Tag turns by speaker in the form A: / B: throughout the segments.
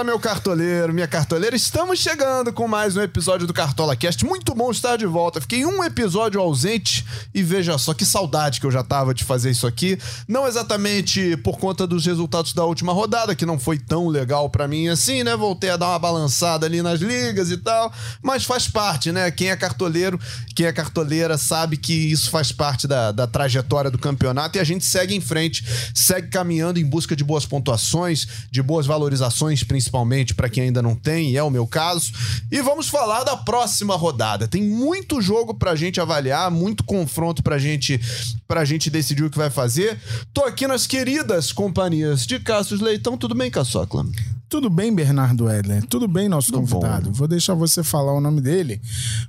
A: Fala, meu cartoleiro, minha cartoleira. Estamos chegando com mais um episódio do Cartola Cast. Muito bom estar de volta. Fiquei um episódio ausente e veja só que saudade que eu já tava de fazer isso aqui. Não exatamente por conta dos resultados da última rodada, que não foi tão legal para mim assim, né? Voltei a dar uma balançada ali nas ligas e tal, mas faz parte, né? Quem é cartoleiro, quem é cartoleira sabe que isso faz parte da, da trajetória do campeonato e a gente segue em frente, segue caminhando em busca de boas pontuações, de boas valorizações principalmente para quem ainda não tem, e é o meu caso. E vamos falar da próxima rodada. Tem muito jogo pra gente avaliar, muito confronto pra gente pra gente decidir o que vai fazer. Tô aqui nas queridas companhias de Cassius Leitão. Tudo bem, Caçocla?
B: Tudo bem, Bernardo Edler? Tudo bem, nosso
A: Tudo
B: convidado?
A: bom.
B: Vou deixar você falar o nome dele,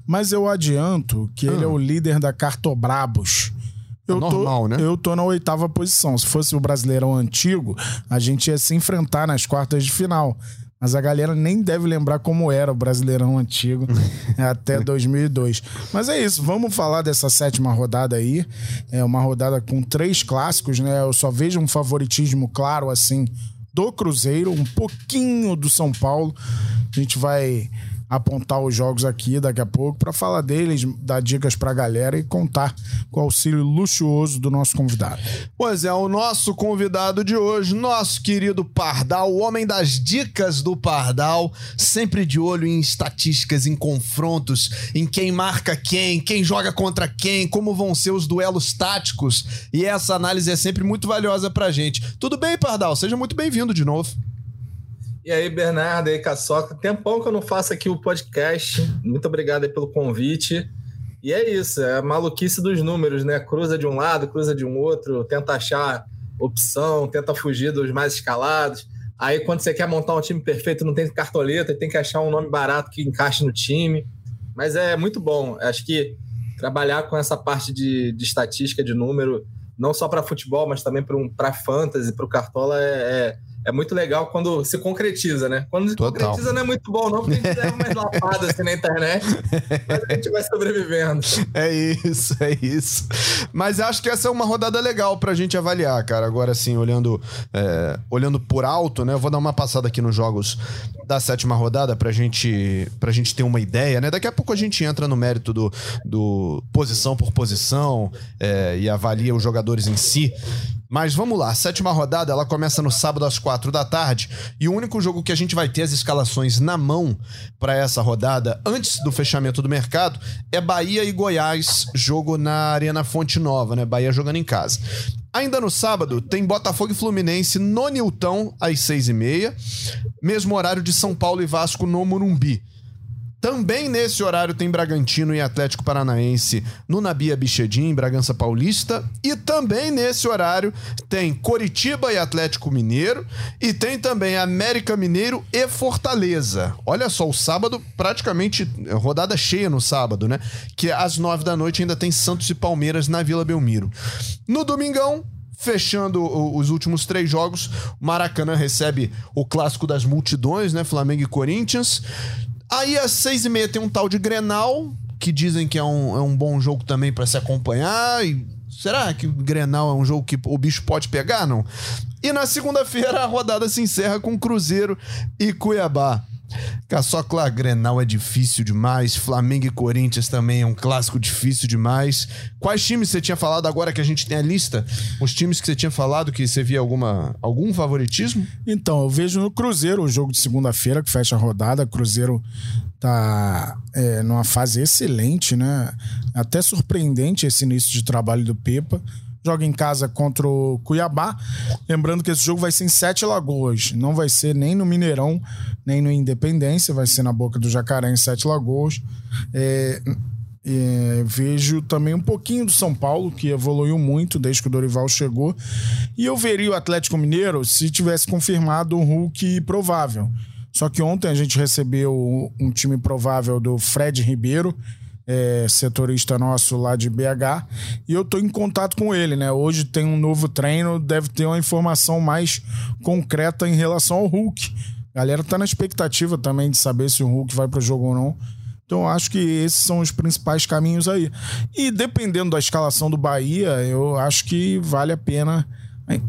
B: mas eu adianto que ele
A: Ah.
B: é o líder da Cartobrabos. Eu
A: normal,
B: tô,
A: né?
B: Eu tô na oitava posição. Se fosse o Brasileirão antigo, a gente ia se enfrentar nas quartas de final. Mas a galera nem deve lembrar como era o Brasileirão antigo é, até 2002. Mas é isso, vamos falar dessa sétima rodada aí. É uma rodada com três clássicos, né? Eu só vejo um favoritismo claro assim do Cruzeiro, um pouquinho do São Paulo. A gente vai apontar os jogos aqui daqui a pouco para falar deles, dar dicas pra galera e contar com o auxílio luxuoso do nosso convidado.
A: Pois é, o nosso convidado de hoje, nosso querido Pardal, o homem das dicas do Pardal, sempre de olho em estatísticas, em confrontos, em quem marca quem, quem joga contra quem, como vão ser os duelos táticos. E essa análise é sempre muito valiosa pra gente. Tudo bem, Pardal? Seja muito bem-vindo de novo.
C: E aí, Bernardo, e aí, Caçoca. Tempão que eu não faço aqui o podcast. Muito obrigado pelo convite. E é isso, é a maluquice dos números, né? Cruza de um lado, cruza de um outro, tenta achar opção, tenta fugir dos mais escalados. Aí, quando você quer montar um time perfeito, não tem cartoleta, tem que achar um nome barato que encaixe no time. Mas é muito bom. Acho que trabalhar com essa parte de, de estatística, de número, não só para futebol, mas também para um, fantasy, para o Cartola, é, é, é muito legal quando se concretiza, né? Quando se
A: Total.
C: concretiza não é muito bom, não, porque a gente leva umas lapadas assim na internet, mas a gente vai sobrevivendo.
A: É isso, é isso. Mas acho que essa é uma rodada legal pra gente avaliar, cara. Agora, assim, olhando, é, olhando por alto, né? Eu vou dar uma passada aqui nos jogos da sétima rodada pra gente, pra gente ter uma ideia, né? Daqui a pouco a gente entra no mérito do, do posição por posição é, e avalia os jogadores em si. Mas vamos lá, sétima rodada ela começa no sábado às quatro da tarde e o único jogo que a gente vai ter as escalações na mão para essa rodada antes do fechamento do mercado é Bahia e Goiás, jogo na Arena Fonte Nova, né? Bahia jogando em casa. Ainda no sábado tem Botafogo e Fluminense no Nilton às seis e meia, mesmo horário de São Paulo e Vasco no Morumbi. Também nesse horário tem Bragantino e Atlético Paranaense no Nabia Bichedin, em Bragança Paulista. E também nesse horário tem Coritiba e Atlético Mineiro. E tem também América Mineiro e Fortaleza. Olha só, o sábado, praticamente é, rodada cheia no sábado, né? Que às nove da noite ainda tem Santos e Palmeiras na Vila Belmiro. No domingão, Fechando os últimos três jogos, Maracanã recebe o clássico das multidões, né? Flamengo e Corinthians. Aí às seis e meia tem um tal de Grenal, que dizem que é um, é um bom jogo também pra se acompanhar. E será que o Grenal é um jogo que o bicho pode pegar, não? E na segunda-feira a rodada se encerra com Cruzeiro e Cuiabá. Caçocla Grenal é difícil demais. Flamengo e Corinthians também é um clássico difícil demais. Quais times você tinha falado agora que a gente tem a lista? Os times que você tinha falado que você via alguma, algum favoritismo?
B: Então, eu vejo no Cruzeiro o jogo de segunda-feira, que fecha a rodada. Cruzeiro tá é, numa fase excelente, né? Até surpreendente esse início de trabalho do Pepa. Joga em casa contra o Cuiabá. Lembrando que esse jogo vai ser em Sete Lagoas. Não vai ser nem no Mineirão, nem no Independência. Vai ser na Boca do Jacaré, em Sete Lagoas. É, é, vejo também um pouquinho do São Paulo, que evoluiu muito desde que o Dorival chegou. E eu veria o Atlético Mineiro se tivesse confirmado um Hulk provável. Só que ontem a gente recebeu um time provável do Fred Ribeiro, é, setorista nosso lá de BH, e eu tô em contato com ele, né? Hoje tem um novo treino, deve ter uma informação mais concreta em relação ao Hulk. A galera tá na expectativa também de saber se o Hulk vai pro jogo ou não. Então, acho que esses são os principais caminhos aí. E dependendo da escalação do Bahia, eu acho que vale a pena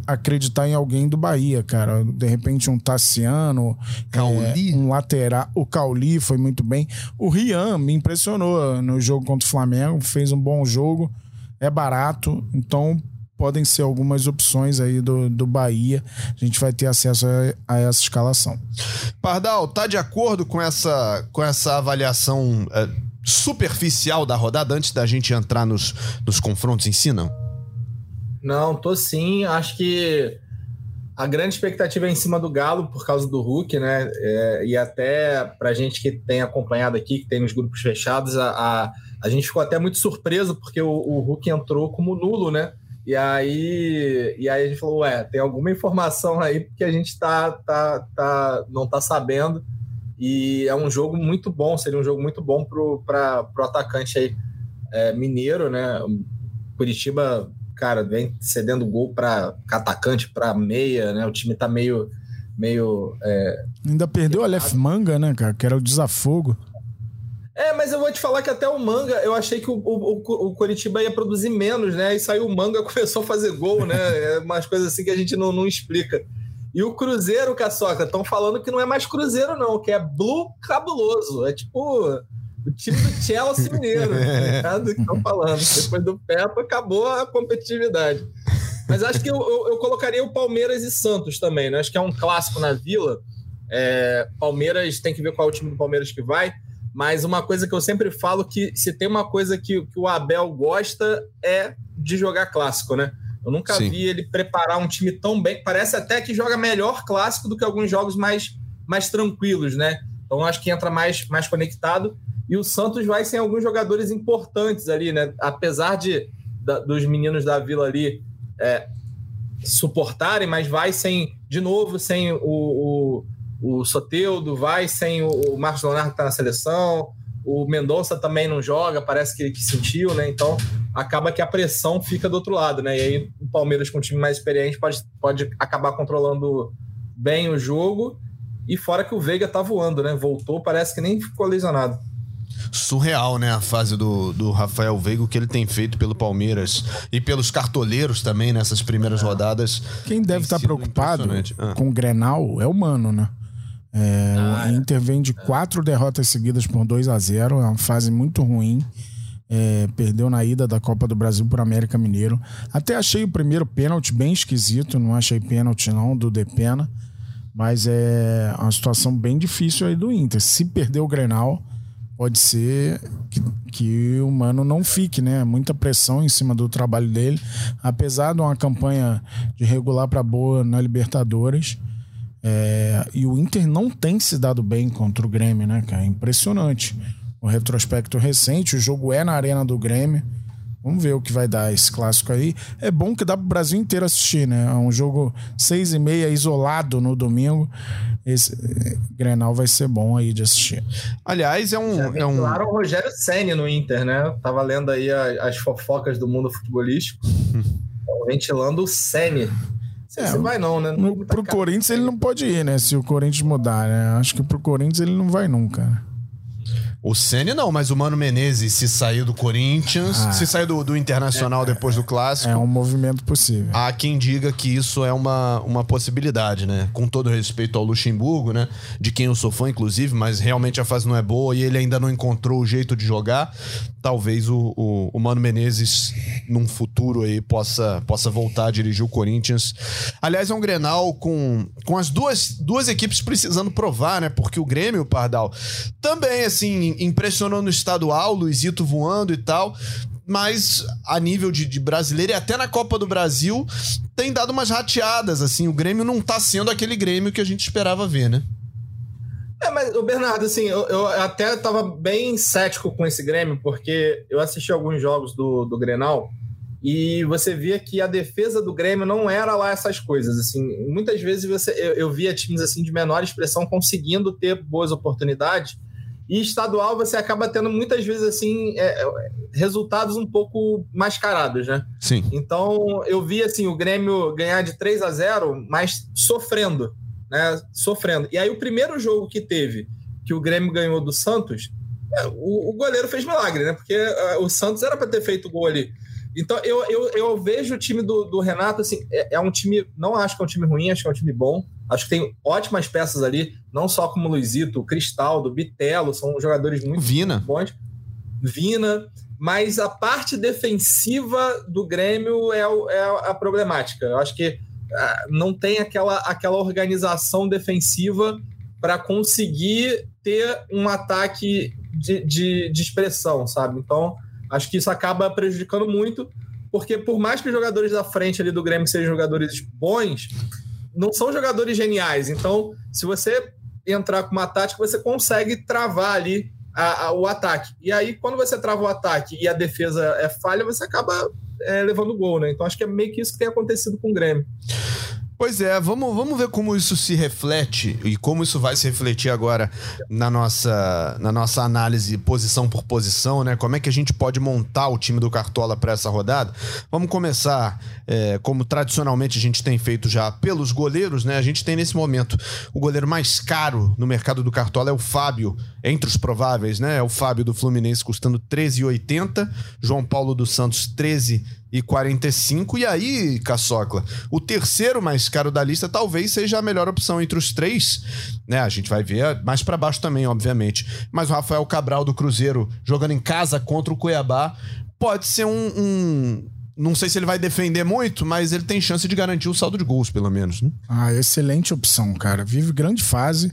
B: acreditar em alguém do Bahia, cara. De repente um Tassiano,
A: Cauli.
B: É, um lateral, o Cauli foi muito bem. O Rian me impressionou no jogo contra o Flamengo, fez um bom jogo, é barato, então podem ser algumas opções aí do, do Bahia. A gente vai ter acesso a, a essa escalação.
A: Pardal, tá de acordo com essa, com essa avaliação é, superficial da rodada antes da gente entrar nos, nos confrontos em si, não?
C: Não, tô sim. Acho que a grande expectativa é em cima do Galo por causa do Hulk, né? É, e até pra gente que tem acompanhado aqui, que tem nos grupos fechados, a, a, a gente ficou até muito surpreso porque o, o, Hulk entrou como nulo, né? E aí, e aí a gente falou, ué, tem alguma informação aí que a gente tá, tá, tá, não tá sabendo. E é um jogo muito bom, seria um jogo muito bom pra, pro atacante aí é, mineiro, né? Curitiba cara, vem cedendo gol para atacante, para meia, né? O time tá meio. meio é...
B: Ainda perdeu o Aleph Manga, né, cara? Que era o desafogo.
C: É, mas eu vou te falar que até o Manga, eu achei que o, o, o Curitiba ia produzir menos, né? E saiu o Manga, começou a fazer gol, né? É umas coisas assim que a gente não, não explica. E o Cruzeiro, Caçoca, estão falando que não é mais Cruzeiro, não, que é Blue Cabuloso. É tipo o time do Chelsea mineiro, tá que estão falando. Depois do Peppa, acabou a competitividade. Mas acho que eu, eu, eu, colocaria o Palmeiras e Santos também, né? Acho que é um clássico na Vila. É, Palmeiras tem que ver qual é o time do Palmeiras que vai. Mas uma coisa que eu sempre falo que se tem uma coisa que, que o Abel gosta é de jogar clássico, né? Eu nunca Sim. vi ele preparar um time tão bem. Parece até que joga melhor clássico do que alguns jogos mais, mais tranquilos, né? Então acho que entra mais, mais conectado. E o Santos vai sem alguns jogadores importantes ali, né? Apesar de da, dos meninos da Vila ali é, suportarem, mas vai sem, de novo, sem o, o, o Soteudo, vai sem o, o Marcos Leonardo que está na seleção, o Mendonça também não joga, parece que, que sentiu, né? Então acaba que a pressão fica do outro lado, né? E aí o Palmeiras com um time mais experiente pode, pode acabar controlando bem o jogo. E fora que o Veiga tá voando, né? Voltou, parece que nem ficou lesionado
A: surreal, né? A fase do, do Rafael Veiga, o que ele tem feito pelo Palmeiras e pelos cartoleiros também nessas primeiras é. rodadas.
B: Quem deve estar tá preocupado ah. com o Grenal é o Mano, né? É, ah, o é. Inter vem de quatro derrotas seguidas por 2 a 0 é uma fase muito ruim. É, perdeu na ida da Copa do Brasil por América Mineiro. Até achei o primeiro pênalti bem esquisito, não achei pênalti não, do Depena. Mas é uma situação bem difícil aí do Inter. Se perder o Grenal, pode ser que, que o Mano não fique, né? Muita pressão em cima do trabalho dele. Apesar de uma campanha de regular para boa na Libertadores. É, e o Inter não tem se dado bem contra o Grêmio, né, cara? Impressionante. O retrospecto recente, o jogo é na arena do Grêmio. Vamos ver o que vai dar esse clássico aí. É bom que dá pro Brasil inteiro assistir, né? É um jogo seis e meia isolado no domingo. Esse eh, Grenal vai ser bom aí de assistir.
A: Aliás, é um. Já é um...
C: o Rogério Senni no Inter, né? tava lendo aí as fofocas do mundo futebolístico. ventilando o Senni.
B: É, você vai não, né? Não pro Corinthians ele não pode ir, né? Se o Corinthians mudar, né? Acho que pro Corinthians ele não vai nunca.
A: O Ceni não, mas o Mano Menezes se saiu do Corinthians, ah, se saiu do, do Internacional é, depois do Clássico.
B: É um movimento possível.
A: Há quem diga que isso é uma, uma possibilidade, né? Com todo respeito ao Luxemburgo, né? De quem eu sou fã, inclusive, mas realmente a fase não é boa e ele ainda não encontrou o jeito de jogar. Talvez o, o, o Mano Menezes, num futuro aí, possa, possa voltar a dirigir o Corinthians. Aliás, é um Grenal com, com as duas, duas equipes precisando provar, né? Porque o Grêmio, o Pardal, também, assim, impressionou no estadual, Luizito voando e tal. Mas a nível de, de, brasileiro e até na Copa do Brasil tem dado umas rateadas, assim. O Grêmio não tá sendo aquele Grêmio que a gente esperava ver, né?
C: É, mas o Bernardo, assim, eu, eu até tava bem cético com esse Grêmio, porque eu assisti alguns jogos do, do Grenal e você via que a defesa do Grêmio não era lá essas coisas. Assim, muitas vezes você, eu, eu via times assim de menor expressão conseguindo ter boas oportunidades. E estadual você acaba tendo muitas vezes assim é, resultados um pouco mascarados, né?
A: Sim.
C: Então eu vi assim o Grêmio ganhar de 3 a 0, mas sofrendo, né? Sofrendo. E aí o primeiro jogo que teve que o Grêmio ganhou do Santos, é, o, o goleiro fez milagre, né? Porque uh, o Santos era para ter feito o gol ali. Então, eu, eu, eu vejo o time do, do Renato, assim, é, é, um time, não acho que é um time ruim, acho que é um time bom. Acho que tem ótimas peças ali, não só como o Luizito, o Cristaldo, o Bitelo, são jogadores muito
A: Vina.
C: bons. Vina. Mas a parte defensiva do Grêmio é, é a problemática. Eu acho que ah, não tem aquela, aquela organização defensiva para conseguir ter um ataque de, de, de expressão, sabe? Então, Acho que isso acaba prejudicando muito, porque por mais que os jogadores da frente ali do Grêmio sejam jogadores bons, não são jogadores geniais. Então, se você entrar com uma tática, você consegue travar ali a, a, o ataque. E aí, quando você trava o ataque e a defesa é falha, você acaba é, levando gol, né? Então, acho que é meio que isso que tem acontecido com o Grêmio.
A: Pois é, vamos, vamos ver como isso se reflete e como isso vai se refletir agora na nossa, na nossa análise posição por posição, né? Como é que a gente pode montar o time do Cartola para essa rodada? Vamos começar, é, como tradicionalmente a gente tem feito já, pelos goleiros, né? A gente tem nesse momento o goleiro mais caro no mercado do Cartola é o Fábio, entre os prováveis, né? É o Fábio do Fluminense custando 13,80, João Paulo dos Santos 13 e 45. E aí, Caçocla, o terceiro mais caro da lista talvez seja a melhor opção entre os três. Né? A gente vai ver mais para baixo também, obviamente. Mas o Rafael Cabral do Cruzeiro jogando em casa contra o Cuiabá pode ser um, um não sei se ele vai defender muito, mas ele tem chance de garantir o saldo de gols, pelo menos. Né?
B: Ah, excelente opção, cara. Vive grande fase.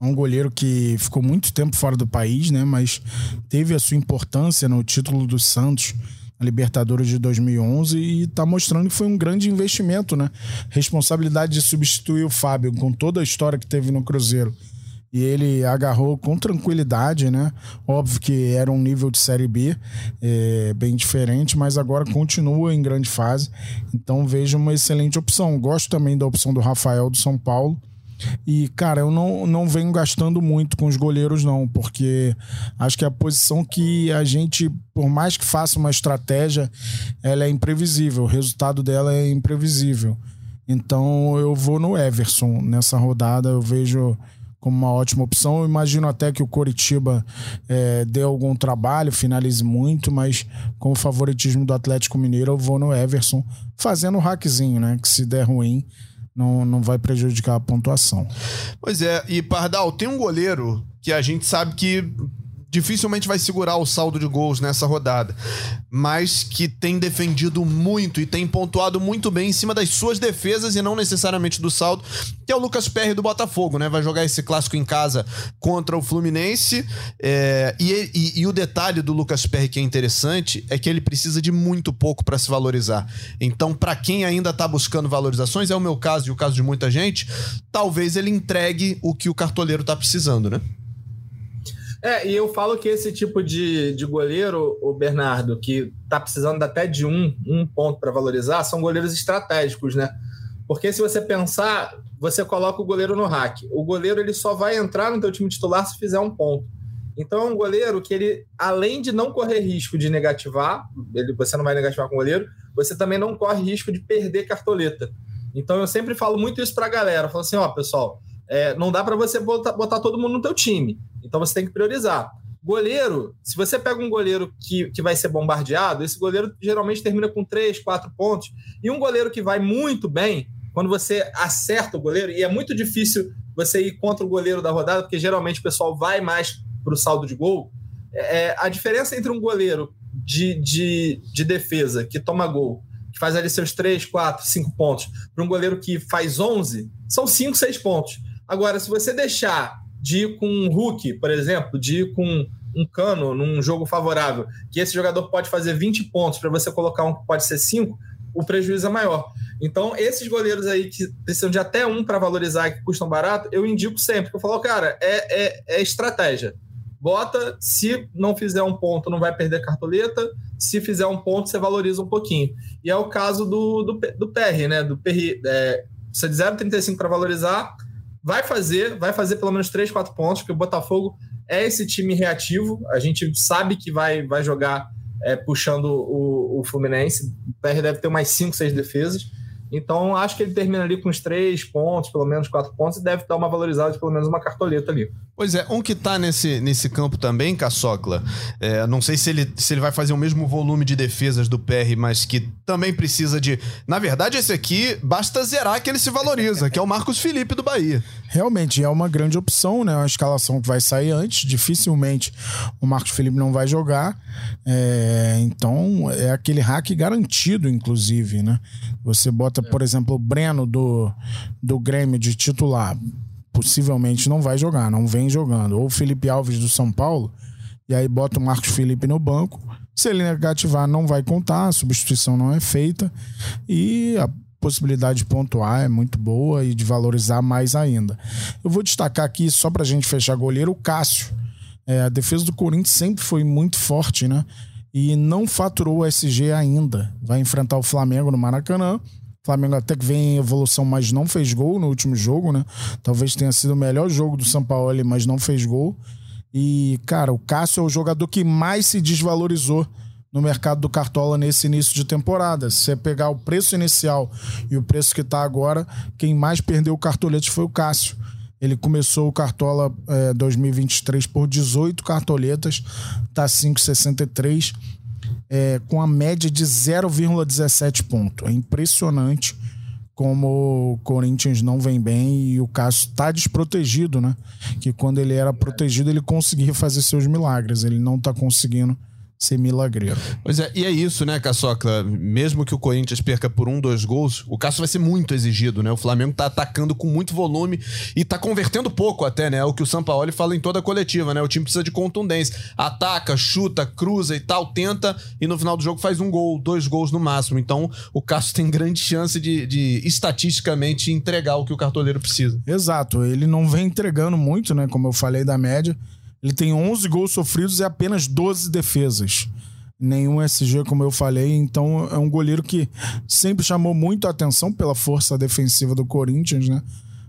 B: É um goleiro que ficou muito tempo fora do país, né? Mas teve a sua importância no título do Santos Libertadores de 2011 e está mostrando que foi um grande investimento, né? Responsabilidade de substituir o Fábio com toda a história que teve no Cruzeiro. E ele agarrou com tranquilidade, né? Óbvio que era um nível de Série B é, bem diferente, mas agora continua em grande fase. Então vejo uma excelente opção. Gosto também da opção do Rafael do São Paulo e, cara, eu não, não venho gastando muito com os goleiros, não, porque acho que a posição que a gente, por mais que faça uma estratégia, ela é imprevisível. O resultado dela é imprevisível. Então eu vou no Everson nessa rodada. Eu vejo como uma ótima opção. Eu imagino até que o Coritiba é, dê algum trabalho, finalize muito, mas com o favoritismo do Atlético Mineiro, eu vou no Everson, fazendo o hackzinho, né? Que se der ruim, não, não vai prejudicar a pontuação.
A: Pois é, e Pardal, tem um goleiro que a gente sabe que dificilmente vai segurar o saldo de gols nessa rodada, mas que tem defendido muito e tem pontuado muito bem em cima das suas defesas e não necessariamente do saldo, que é o Lucas Perry do Botafogo, né? Vai jogar esse clássico em casa contra o Fluminense. É, e, e, e, o detalhe do Lucas Perry que é interessante é que ele precisa de muito pouco para se valorizar. Então, para quem ainda tá buscando valorizações, é o meu caso e o caso de muita gente, talvez ele entregue o que o cartoleiro tá precisando, né?
C: É, e eu falo que esse tipo de, de goleiro, o Bernardo, que tá precisando até de um, um ponto para valorizar, são goleiros estratégicos, né? Porque se você pensar, você coloca o goleiro no hack. O goleiro ele só vai entrar no teu time titular se fizer um ponto. Então é um goleiro que ele, além de não correr risco de negativar, ele, você não vai negativar com o goleiro, você também não corre risco de perder cartoleta. Então eu sempre falo muito isso para a galera. falo assim, ó, pessoal, é, não dá para você botar, botar todo mundo no teu time. Então você tem que priorizar. Goleiro, se você pega um goleiro que, que vai ser bombardeado, esse goleiro geralmente termina com 3, 4 pontos. E um goleiro que vai muito bem, quando você acerta o goleiro, e é muito difícil você ir contra o goleiro da rodada, porque geralmente o pessoal vai mais para o saldo de gol. É, a diferença entre um goleiro de, de, de defesa que toma gol, que faz ali seus 3, 4, 5 pontos, para um goleiro que faz 11, são 5, 6 pontos. Agora, se você deixar de ir com um Hulk, por exemplo, de ir com um cano num jogo favorável, que esse jogador pode fazer 20 pontos para você colocar um que pode ser 5, o prejuízo é maior. Então, esses goleiros aí que precisam de até um para valorizar que custam barato, eu indico sempre. Eu falo, cara, é, é, é estratégia. Bota, se não fizer um ponto, não vai perder cartoleta. se fizer um ponto, você valoriza um pouquinho. E é o caso do, do, do PR, né? Do PR, é, você de 0,35 para valorizar, vai fazer, vai fazer pelo menos 3, 4 pontos, porque o Botafogo é esse time reativo. A gente sabe que vai, vai jogar é, puxando o, o Fluminense. O PR deve ter mais 5, 6 defesas. Então, acho que ele termina ali com uns três pontos, pelo menos quatro pontos, e deve dar uma valorizada de pelo menos uma cartoleta ali.
A: Pois é, um que tá nesse, nesse campo também, Caçocla, é, não sei se ele, se ele vai fazer o mesmo volume de defesas do PR, mas que também precisa de. Na verdade, esse aqui basta zerar que ele se valoriza, que é o Marcos Felipe do Bahia.
B: Realmente é uma grande opção, né? Uma escalação que vai sair antes. Dificilmente o Marcos Felipe não vai jogar. É, então é aquele hack garantido, inclusive, né? Você bota, por exemplo, o Breno do, do Grêmio de titular possivelmente não vai jogar, não vem jogando. Ou o Felipe Alves do São Paulo, e aí bota o Marcos Felipe no banco. Se ele negativar, não vai contar, a substituição não é feita. E a possibilidade de pontuar é muito boa e de valorizar mais ainda. Eu vou destacar aqui, só pra gente fechar goleiro, o Cássio. É, a defesa do Corinthians sempre foi muito forte, né? E não faturou o SG ainda. Vai enfrentar o Flamengo no Maracanã. Flamengo até que vem em evolução, mas não fez gol no último jogo, né? Talvez tenha sido o melhor jogo do São Paulo, mas não fez gol. E, cara, o Cássio é o jogador que mais se desvalorizou no mercado do Cartola nesse início de temporada. Se você pegar o preço inicial e o preço que está agora, quem mais perdeu o cartolete foi o Cássio. Ele começou o Cartola é, 2023 por 18 cartoletas, tá 5,63 é, com a média de 0,17 ponto. É impressionante como o Corinthians não vem bem e o Cássio está desprotegido, né? Que quando ele era protegido, ele conseguia fazer seus milagres. Ele não está conseguindo ser milagreiro.
A: Pois é, e é isso, né, Caçocla? Mesmo que o Corinthians perca por um, dois gols, o Cássio vai ser muito exigido, né? O Flamengo tá atacando com muito volume e tá convertendo pouco até, né? É o que o Sampaoli fala em toda a coletiva, né? O time precisa de contundência. Ataca, chuta, cruza e tal, tenta e no final do jogo faz um gol, dois gols no máximo. Então o Cássio tem grande chance de, de estatisticamente entregar o que o cartoleiro precisa.
B: Exato, ele não vem entregando muito, né? Como eu falei da média. Ele tem 11 gols sofridos e apenas 12 defesas. Nenhum SG, como eu falei. Então é um goleiro que sempre chamou muito a atenção pela força defensiva do Corinthians, né?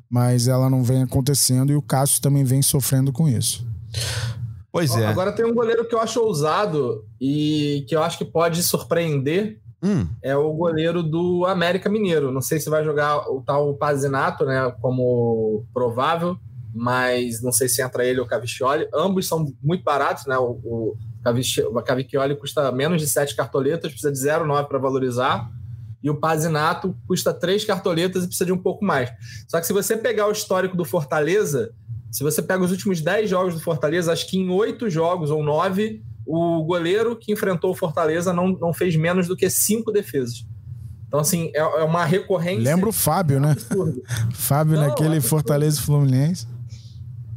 B: Mas ela não vem acontecendo e o Cássio também vem sofrendo com isso.
C: Pois é. Agora tem um goleiro que eu acho ousado e que eu acho que pode surpreender. Hum. É o goleiro do América Mineiro. Não sei se vai jogar o tal Pazinato, né? Como provável mas não sei se entra ele ou o Cavicchioli. Ambos são muito baratos, né? O, o, o Cavicchioli custa menos de 7 cartoletas, precisa de 0,9 para valorizar. E o Pazinato custa 3 cartoletas e precisa de um pouco mais. Só que se você pegar o histórico do Fortaleza, se você pega os últimos 10 jogos do Fortaleza, acho que em 8 jogos ou 9, o goleiro que enfrentou o Fortaleza não, não fez menos do que 5 defesas. Então, assim, é, é uma recorrência.
B: Lembra o Fábio, né? Fábio não, naquele Fortaleza Fluminense.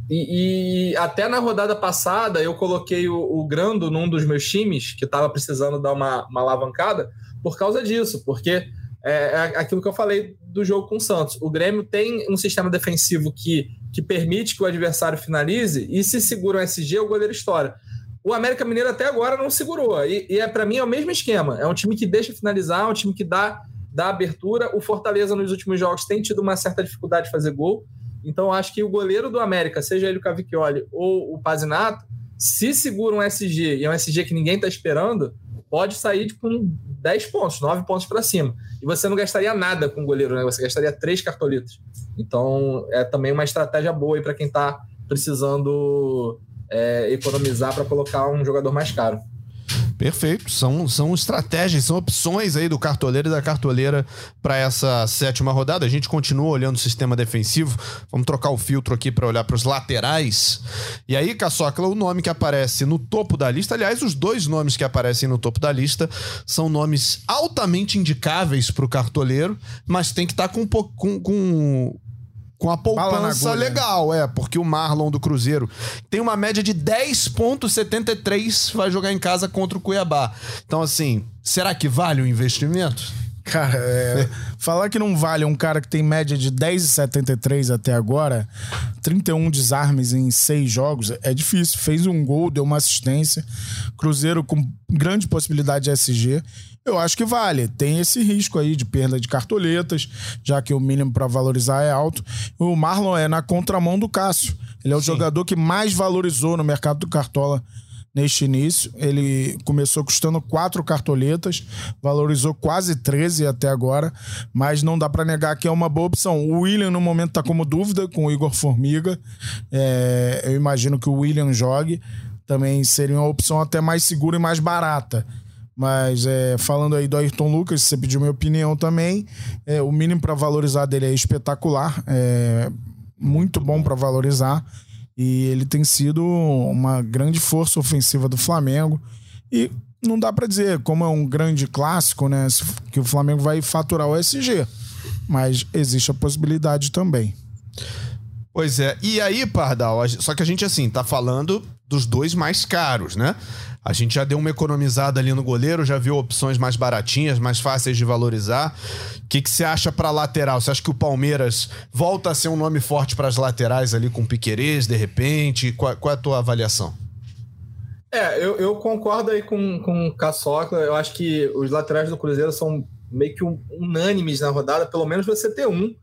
C: E, e, até na rodada passada eu coloquei o, o Grando num dos meus times que estava precisando dar uma, uma alavancada por causa disso, porque é, é, aquilo que eu falei do jogo com o Santos. O Grêmio tem um sistema defensivo que, que permite que o adversário finalize e se segura o SG, o goleiro estoura. O América Mineiro até agora não segurou. E, e é para mim é o mesmo esquema. É um time que deixa finalizar, é um time que dá, dá abertura. O Fortaleza nos últimos jogos tem tido uma certa dificuldade de fazer gol. Então, acho que o goleiro do América, seja ele o Cavicchioli ou o Pazinato, se segura um SG e é um SG que ninguém está esperando, pode sair com tipo, 10 pontos, 9 pontos para cima. E você não gastaria nada com o goleiro, né? Você gastaria três cartolitos. Então, é também uma estratégia boa para quem está precisando é, economizar para colocar um jogador mais caro.
A: Perfeito. São, são estratégias, são opções aí do cartoleiro e da cartoleira para essa sétima rodada. A gente continua olhando o sistema defensivo. Vamos trocar o filtro aqui para olhar para os laterais. E aí, Caçocla, o nome que aparece no topo da lista, aliás, os dois nomes que aparecem no topo da lista são nomes altamente indicáveis para o cartoleiro, mas tem que estar tá com, com, com com a poupança legal, é, porque o Marlon do Cruzeiro tem uma média de 10,73, vai jogar em casa contra o Cuiabá. Então, assim, será que vale o investimento?
B: Cara, é, falar que não vale um cara que tem média de 10,73 até agora, 31 desarmes em seis jogos, é difícil. Fez um gol, deu uma assistência. Cruzeiro com grande possibilidade de SG. Eu acho que vale. Tem esse risco aí de perda de cartoletas, já que o mínimo para valorizar é alto. O Marlon é na contramão do Cássio. Ele é o Sim. jogador que mais valorizou no mercado do Cartola neste início. Ele começou custando quatro cartoletas, valorizou quase 13 até agora, mas não dá para negar que é uma boa opção. O William, no momento, está como dúvida com o Igor Formiga. É, eu imagino que o William jogue. Também seria uma opção até mais segura e mais barata. Mas é, falando aí do Ayrton Lucas, você pediu minha opinião também. É, o mínimo para valorizar dele é espetacular, é muito bom para valorizar. E ele tem sido uma grande força ofensiva do Flamengo. E não dá para dizer, como é um grande clássico, né, que o Flamengo vai faturar o SG. Mas existe a possibilidade também.
A: Pois é. E aí, Pardal, só que a gente, assim, tá falando dos dois mais caros, né? A gente já deu uma economizada ali no goleiro, já viu opções mais baratinhas, mais fáceis de valorizar. O que, que você acha para lateral? Você acha que o Palmeiras volta a ser um nome forte para as laterais ali com Piquerez, de repente? Qual, qual, é a tua avaliação?
C: É, eu, eu concordo aí com, com o Caçocla. Eu acho que os laterais do Cruzeiro são meio que unânimes na rodada, pelo menos você ter um.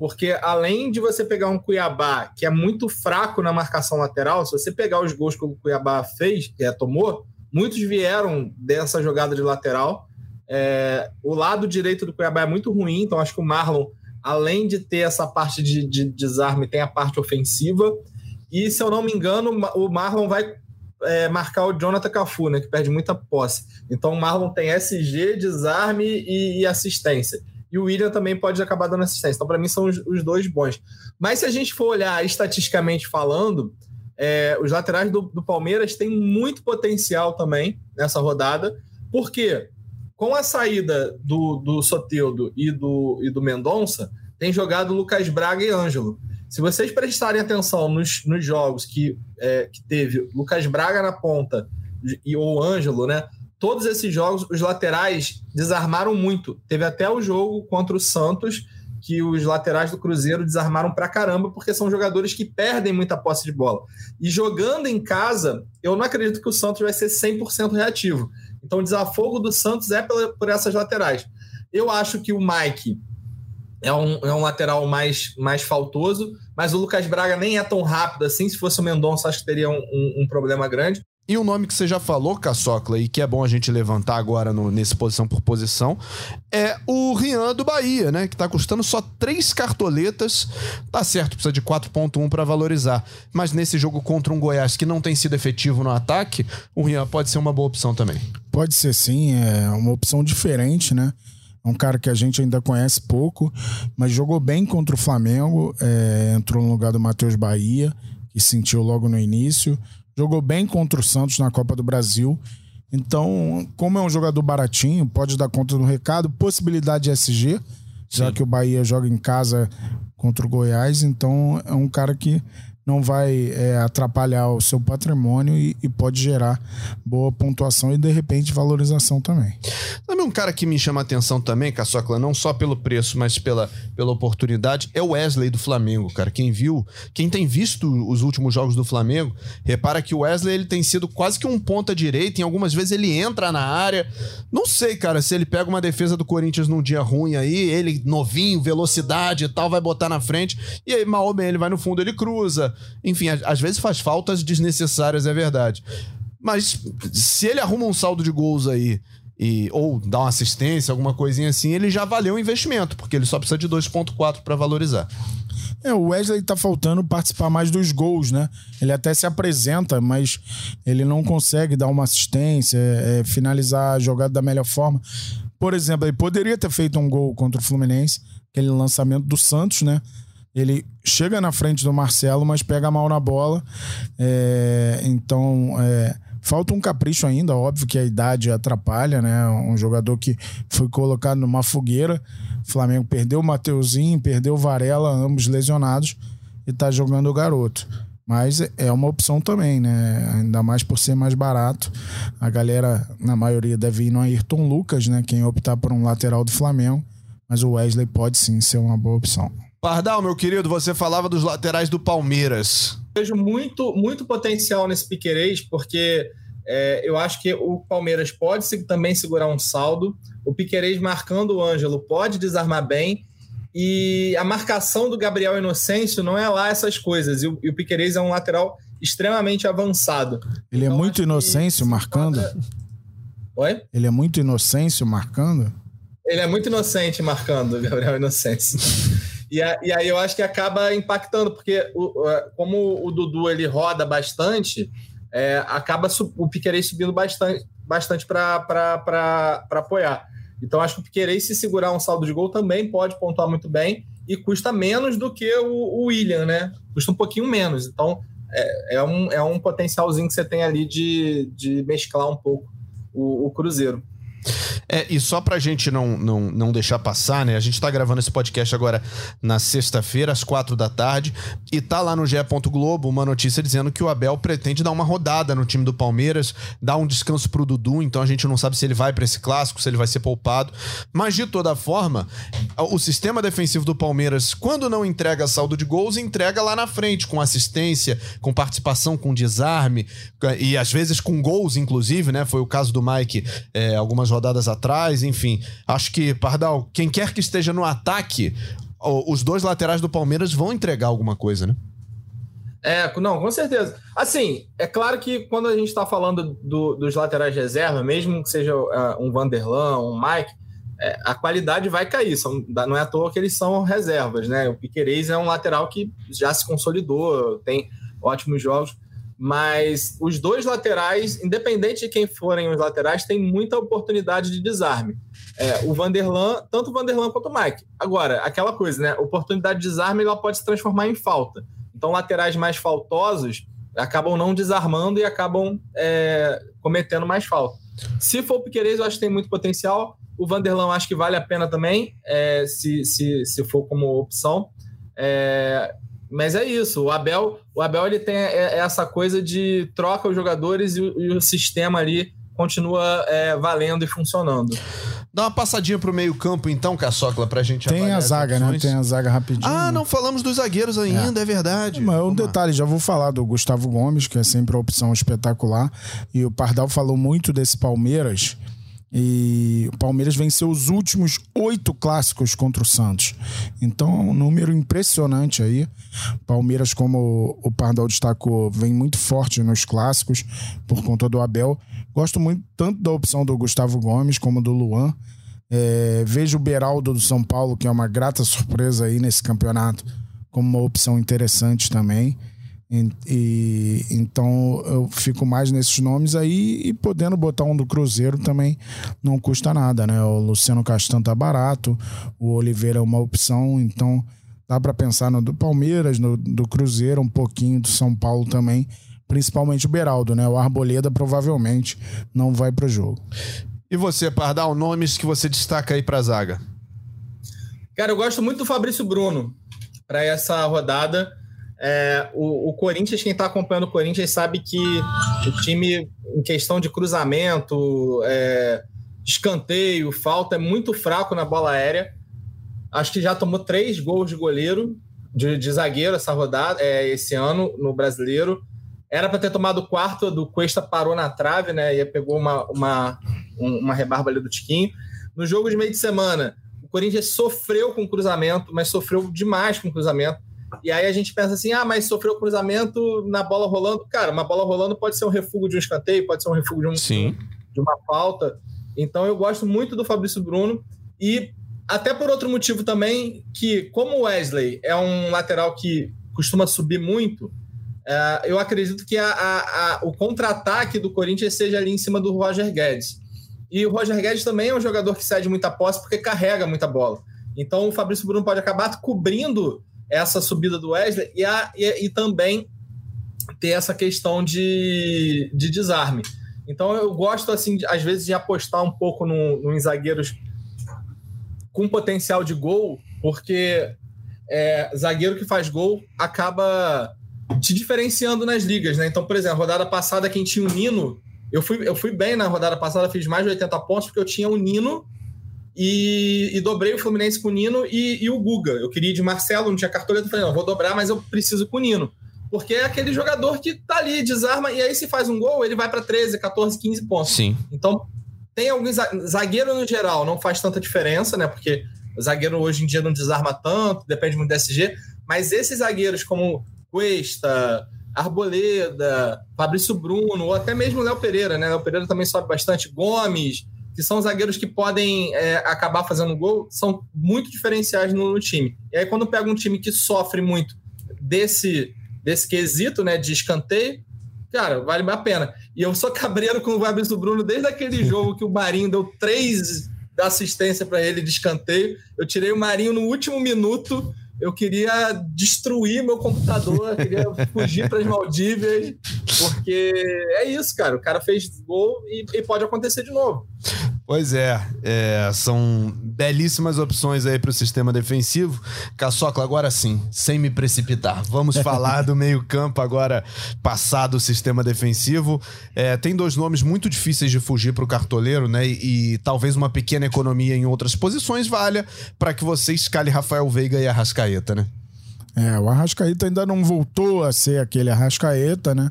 C: Porque além de você pegar um Cuiabá que é muito fraco na marcação lateral, se você pegar os gols que o Cuiabá fez, é, tomou, Muitos vieram dessa jogada de lateral. É, o lado direito do Cuiabá é muito ruim, então acho que o Marlon, além de ter essa parte de, de desarme, tem a parte ofensiva. E se eu não me engano, o Marlon vai é, marcar o Jonathan Cafu, né, que perde muita posse. Então o Marlon tem SG, desarme e, e assistência. E o William também pode acabar dando assistência. Então, para mim, são os, os, dois bons. Mas se a gente for olhar estatisticamente falando, é, os laterais do, do, Palmeiras têm muito potencial também nessa rodada, porque com a saída do, do Soteudo e do, e do Mendonça, tem jogado Lucas Braga e Ângelo. Se vocês prestarem atenção nos, nos jogos que, é, que teve Lucas Braga na ponta e o Ângelo, né? Todos esses jogos, os laterais desarmaram muito. Teve até o jogo contra o Santos, que os laterais do Cruzeiro desarmaram pra caramba, porque são jogadores que perdem muita posse de bola. E jogando em casa, eu não acredito que o Santos vai ser 100% reativo. Então o desafogo do Santos é por essas laterais. Eu acho que o Mike é um, é um lateral mais, mais faltoso, mas o Lucas Braga nem é tão rápido assim. Se fosse o Mendonça, acho que teria um, um, um problema grande.
A: E um nome que você já falou, Caçocla, e que é bom a gente levantar agora no, nesse posição por posição, é o Rian do Bahia, né? Que tá custando só três cartoletas. Tá certo, precisa de 4.1 para valorizar. Mas nesse jogo contra um Goiás que não tem sido efetivo no ataque, o Rian pode ser uma boa opção também.
B: Pode ser sim, é uma opção diferente, né? É um cara que a gente ainda conhece pouco, mas jogou bem contra o Flamengo, é, entrou no lugar do Matheus Bahia, que sentiu logo no início jogou bem contra o Santos na Copa do Brasil. Então, como é um jogador baratinho, pode dar conta do recado. Possibilidade de SG, já Sim. que o Bahia joga em casa contra o Goiás. Então, é um cara que não vai é, atrapalhar o seu patrimônio e, e, pode gerar boa pontuação e de repente valorização também.
A: Sabe um cara que me chama a atenção também, Caçocla, não só pelo preço, mas pela, pela oportunidade, é o Wesley do Flamengo, cara. Quem viu, quem tem visto os últimos jogos do Flamengo, repara que o Wesley ele tem sido quase que um ponta direita, em algumas vezes ele entra na área. Não sei, cara, se ele pega uma defesa do Corinthians num dia ruim aí, ele novinho, velocidade e tal, vai botar na frente, e aí bem ele vai no fundo, ele cruza, enfim, às vezes faz faltas desnecessárias, é verdade. Mas se ele arruma um saldo de gols aí e, ou dá uma assistência, alguma coisinha assim, ele já valeu o investimento, porque ele só precisa de 2,4 para valorizar.
B: É, o Wesley tá faltando participar mais dos gols, né? Ele até se apresenta, mas ele não consegue dar uma assistência, é, finalizar a jogada da melhor forma. Por exemplo, ele poderia ter feito um gol contra o Fluminense, aquele lançamento do Santos, né? Ele chega na frente do Marcelo, mas pega mal na bola. É, então, é, falta um capricho ainda. Óbvio que a idade atrapalha, né? Um jogador que foi colocado numa fogueira. O Flamengo perdeu o Mateuzinho, perdeu o Varela, ambos lesionados, e tá jogando o garoto. Mas é uma opção também, né? Ainda mais por ser mais barato. A galera, na maioria, deve ir no Ayrton Lucas, né? Quem optar por um lateral do Flamengo. Mas o Wesley pode sim ser uma boa opção.
A: Pardal, meu querido, você falava dos laterais do Palmeiras.
C: Vejo muito, muito potencial nesse Piquerez, porque é, eu acho que o Palmeiras pode também segurar um saldo. O Piquerez marcando o Ângelo pode desarmar bem. E a marcação do Gabriel Inocêncio não é lá essas coisas. E o, e o Piquerez é um lateral extremamente avançado.
B: Ele é então, é muito Inocêncio marcando?
C: Oi?
B: Ele é muito Inocêncio marcando?
C: Ele é muito inocente marcando, Gabriel Inocêncio. E, a, e aí eu acho que acaba impactando, porque o, como o Dudu ele roda bastante, é, acaba o Piquerez subindo bastante, bastante para apoiar. Então acho que o Piquerez, se segurar um saldo de gol, também pode pontuar muito bem e custa menos do que o, o William, né? Custa um pouquinho menos. Então é, é, um, é um potencialzinho que você tem ali de, de mesclar um pouco o, o Cruzeiro.
A: É, e só pra gente não, não, não deixar passar, né? A gente tá gravando esse podcast agora na sexta-feira, às quatro da tarde, e tá lá no GE. Globo uma notícia dizendo que o Abel pretende dar uma rodada no time do Palmeiras, dar um descanso pro Dudu, então a gente não sabe se ele vai para esse clássico, se ele vai ser poupado. Mas de toda forma, o sistema defensivo do Palmeiras, quando não entrega saldo de gols, entrega lá na frente, com assistência, com participação, com desarme, e às vezes com gols, inclusive, né? Foi o caso do Mike é, algumas rodadas atrás atrás, enfim. Acho que, Pardal, quem quer que esteja no ataque, os dois laterais do Palmeiras vão entregar alguma coisa, né?
C: É, não, com certeza. Assim, é claro que quando a gente está falando do, dos laterais de reserva, mesmo que seja uh, um Vanderlan, um Mike, é, a qualidade vai cair. São, não é à toa que eles são reservas, né? O Piquerez é um lateral que já se consolidou, tem ótimos jogos. Mas os dois laterais, independente de quem forem os laterais, tem muita oportunidade de desarme. É, o Vanderlan, tanto o Vanderlan quanto o Mike. Agora, aquela coisa, né? Oportunidade de desarme ela pode se transformar em falta. Então, laterais mais faltosos acabam não desarmando e acabam é, cometendo mais falta. Se for o Piqueires, eu acho que tem muito potencial. O Vanderlan acho que vale a pena também, é, se, se, se for como opção. É, mas é isso, o Abel, o Abel ele tem é, é essa coisa de troca os jogadores e o, e o sistema ali continua é, valendo e funcionando.
A: Dá uma passadinha pro meio-campo, então, Caçocla, pra gente
B: Tem a zaga, né? Tem a zaga rapidinho.
A: Ah, não falamos dos zagueiros ainda, é, é verdade.
B: Mas um detalhe, já vou falar do Gustavo Gomes, que é sempre a opção espetacular. E o Pardal falou muito desse Palmeiras. E o Palmeiras venceu os últimos oito clássicos contra o Santos. Então, um número impressionante aí. Palmeiras, como o Pardal destacou, vem muito forte nos clássicos por conta do Abel. Gosto muito tanto da opção do Gustavo Gomes como do Luan. É, vejo o Beraldo do São Paulo, que é uma grata surpresa aí nesse campeonato, como uma opção interessante também. E, e, então eu fico mais nesses nomes aí e podendo botar um do Cruzeiro também não custa nada, né? O Luciano Castan tá barato, o Oliveira é uma opção, então dá para pensar no do Palmeiras, no do Cruzeiro, um pouquinho do São Paulo também, principalmente o Beraldo, né? O Arboleda provavelmente não vai pro jogo.
A: E você, Pardal, nomes que você destaca aí pra zaga?
C: Cara, eu gosto muito do Fabrício Bruno para essa rodada é, o, o, Corinthians, quem está acompanhando o Corinthians, sabe que o time, em questão de cruzamento, é, escanteio, falta, é muito fraco na bola aérea. Acho que já tomou três gols de goleiro, de, de zagueiro essa rodada, é, esse ano no brasileiro. Era para ter tomado o quarto, do Cuesta parou na trave, né? E pegou uma, uma, uma rebarba ali do Tiquinho. No jogo de meio de semana, o Corinthians sofreu com cruzamento, mas sofreu demais com cruzamento e aí a gente pensa assim: ah, mas sofreu cruzamento na bola rolando. Cara, uma bola rolando pode ser um refúgio de um escanteio, pode ser um refúgio de, um,
A: Sim.
C: de uma falta. Então eu gosto muito do Fabrício Bruno e até por outro motivo também, que como o Wesley é um lateral que costuma subir muito, é, eu acredito que a, a, a, o contra-ataque do Corinthians seja ali em cima do Roger Guedes. E o Roger Guedes também é um jogador que cede muita posse porque carrega muita bola. Então o Fabrício Bruno pode acabar cobrindo essa subida do Wesley e, a, e, e também ter essa questão de, de desarme. Então eu gosto, assim, de, às vezes, de apostar um pouco no, no em zagueiros com potencial de gol, porque é, zagueiro que faz gol acaba te diferenciando nas ligas, né? Então, por exemplo, a rodada passada, quem tinha o Nino, eu fui, eu fui bem na rodada passada, fiz mais de 80 pontos, porque eu tinha o Nino e, e dobrei o Fluminense com o Nino e, e, o Guga. Eu queria ir de Marcelo, não tinha cartoleta, falei, não, vou dobrar, mas eu preciso com o Nino. Porque é aquele jogador que tá ali, desarma, e aí se faz um gol, ele vai para 13, 14, 15 pontos.
A: Sim.
C: Então, tem alguns. Zagueiro no geral não faz tanta diferença, né? Porque o zagueiro hoje em dia não desarma tanto, depende muito do SG. Mas esses zagueiros como Cuesta, Arboleda, Fabrício Bruno, ou até mesmo Léo Pereira, né? Léo Pereira também sobe bastante, Gomes, que são zagueiros que podem é, acabar fazendo gol, são muito diferenciais no, no, time. E aí, quando pega um time que sofre muito desse, desse quesito, né, de escanteio, cara, vale a pena. E eu sou cabreiro com o Fabrício Bruno desde aquele jogo que o Marinho deu três assistência para ele de escanteio. Eu tirei o Marinho no último minuto eu queria destruir meu computador, queria fugir para as Maldívias, porque é isso, cara. O cara fez gol e, e pode acontecer de novo.
A: Pois é, é, são belíssimas opções aí para o sistema defensivo. Caçocla, agora sim, sem me precipitar. Vamos falar do meio-campo agora, passado o sistema defensivo. É, tem dois nomes muito difíceis de fugir para o cartoleiro, né? E, e, talvez uma pequena economia em outras posições valha para que você escale Rafael Veiga e Arrascaeta, né?
B: É, o Arrascaeta ainda não voltou a ser aquele Arrascaeta, né?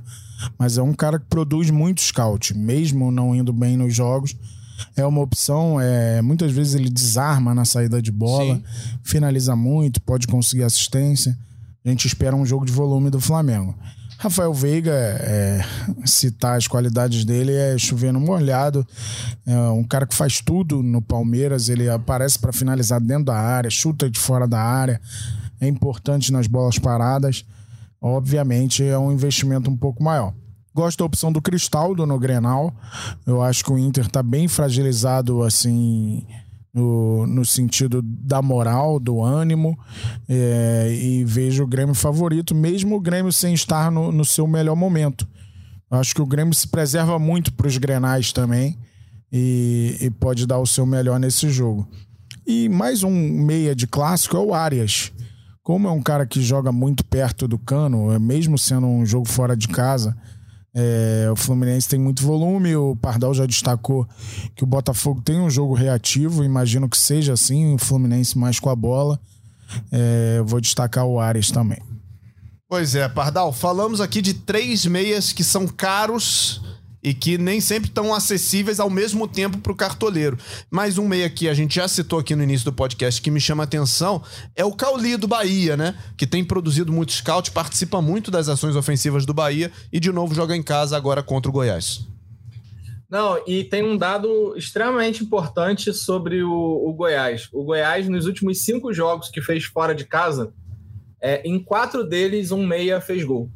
B: Mas é um cara que produz muito scout, mesmo não indo bem nos jogos é uma opção. É, muitas vezes ele desarma na saída de bola, Sim. finaliza muito, pode conseguir assistência. A gente espera um jogo de volume do Flamengo. Rafael Veiga, é, citar as qualidades dele é chover no molhado. É um cara que faz tudo no Palmeiras. Ele aparece para finalizar dentro da área, chuta de fora da área. É importante nas bolas paradas. Obviamente é um investimento um pouco maior. Gosto da opção do Cristaldo no Grenal. Eu acho que o Inter está bem fragilizado, assim, no, no sentido da moral, do ânimo. É, e vejo o Grêmio favorito, mesmo o Grêmio sem estar no, no seu melhor momento. Acho que o Grêmio se preserva muito para os Grenais também. E, e pode dar o seu melhor nesse jogo. E mais um meia de clássico é o Arias. Como é um cara que joga muito perto do cano, mesmo sendo um jogo fora de casa, é, o Fluminense tem muito volume, o Pardal já destacou que o Botafogo tem um jogo reativo, imagino que seja assim, o Fluminense mais com a bola. É, vou destacar o Ares também.
A: Pois é, Pardal, falamos aqui de três meias que são caros e que nem sempre estão acessíveis ao mesmo tempo para o cartoleiro. Mais um meia que a gente já citou aqui no início do podcast que me chama a atenção é o Cauli do Bahia, né? Que tem produzido muito scout, participa muito das ações ofensivas do Bahia e de novo joga em casa agora contra o Goiás.
C: Não, e tem um dado extremamente importante sobre o, o Goiás. O Goiás, nos últimos cinco jogos que fez fora de casa, é, em quatro deles, um meia fez gol